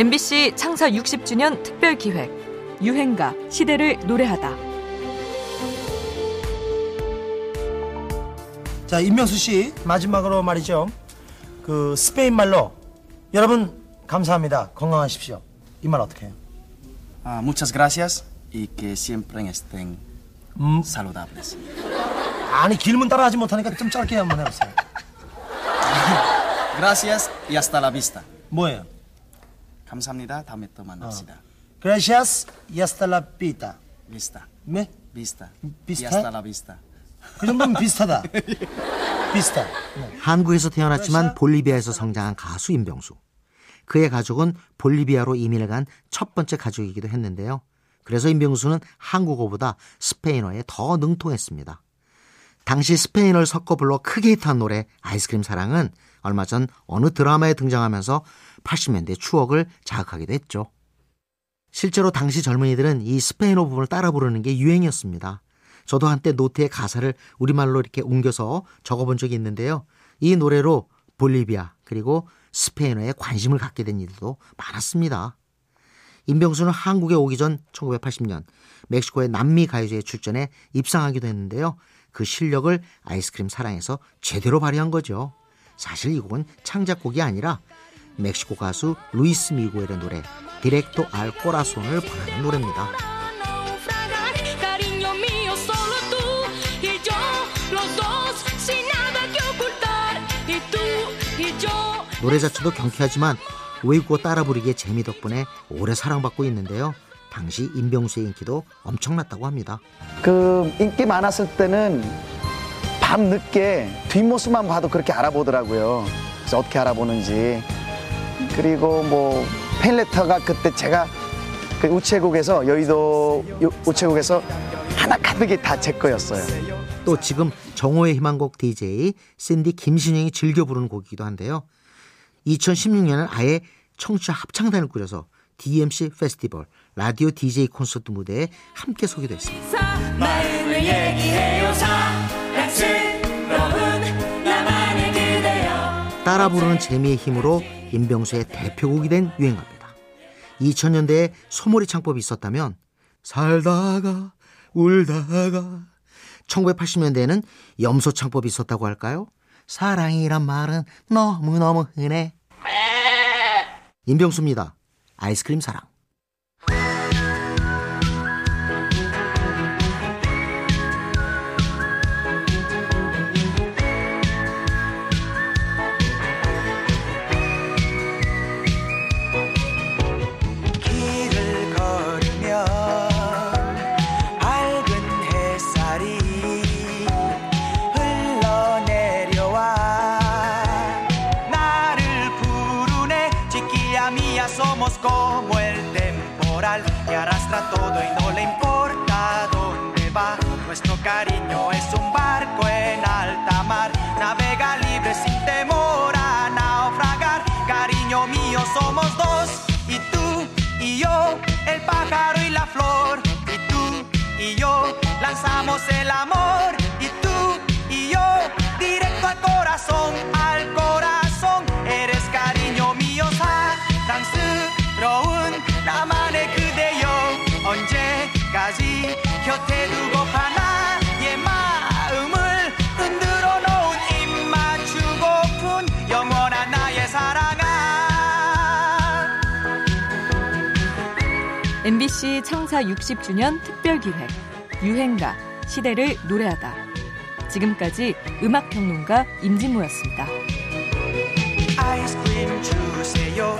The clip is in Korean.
MBC 창사 60주년 특별 기획 유행가 시대를 노래하다. 자, 임명수 씨 마지막으로 말이죠. 그 스페인 말로 여러분 감사합니다. 건강하십시오. 이 말 어떻게 해요? Ah, muchas gracias y que siempre estén 음, saludables. 아니 길문 따라하지 못하니까 좀 짧게 한번 해보세요. Gracias y hasta la vista. 뭐예요? 감사합니다. 다음에 또 만납시다. Gracias y hasta la vista. Vista. 네? Vista. Vista? Y hasta la vista. 그 정도면 비슷하다. 비슷하. 네. 한국에서 태어났지만 볼리비아에서 성장한 가수 임병수. 그의 가족은 볼리비아로 이민을 간 첫 번째 가족이기도 했는데요. 그래서 임병수는 한국어보다 스페인어에 더 능통했습니다. 당시 스페인어를 섞어 불러 크게 히트한 노래 아이스크림 사랑은 얼마 전 어느 드라마에 등장하면서 80년대 추억을 자극하기도 했죠. 실제로 당시 젊은이들은 이 스페인어 부분을 따라 부르는 게 유행이었습니다. 저도 한때 노트에 가사를 우리말로 이렇게 옮겨서 적어본 적이 있는데요. 이 노래로 볼리비아 그리고 스페인어에 관심을 갖게 된 일도 많았습니다. 임병수는 한국에 오기 전 1980년 멕시코의 남미 가요제에 출전해 입상하기도 했는데요. 그 실력을 아이스크림 사랑에서 제대로 발휘한 거죠. 사실 이 곡은 창작곡이 아니라 멕시코 가수 루이스 미구엘의 노래 디렉토 알 꼬라손을 번하는 노래입니다. 노래 자체도 경쾌하지만 외국어 따라 부르기의 재미 덕분에 오래 사랑받고 있는데요. 당시 임병수의 인기도 엄청났다고 합니다. 그 인기 많았을 때는 밤 늦게 뒷모습만 봐도 그렇게 알아보더라고요. 그래서 어떻게 알아보는지. 그리고 뭐 팬레터가 그때 제가 그 우체국에서 여의도 요- 우체국에서 하나 가득이 다 제 거였어요. 또 지금 정호의 희망곡 DJ 샌디 김신영이 즐겨 부르는 곡이기도 한데요. 2016년엔 아예 청취자 합창단을 꾸려서 DMC 페스티벌 라디오 DJ 콘서트 무대에 함께 했습니다. 따라 부르는 재미의 힘으로 임병수의 대표곡이 된 유행가입니다. 2000년대에 소몰이 창법이 있었다면 살다가 울다가 1980년대에는 염소 창법이 있었다고 할까요? 사랑이란 말은 너무너무 흔해. 임병수입니다. 아이스크림 사랑. Mía somos como el temporal que arrastra todo y no le importa dónde va. Nuestro cariño es un barco en alta mar navega libre sin temor a naufragar. Cariño mío somos dos y tú y yo el pájaro y la flor. Y tú y yo lanzamos el amor y tú y yo directo al corazón 곁에 두고 하나 의 마음을 흔들어 놓은 입 맞추고픈 영원한 나의 사랑아 MBC 창사 60주년 특별 기획 유행가 시대를 노래하다. 지금까지 음악 평론가 임진모였습니다. 아이스크림 주세요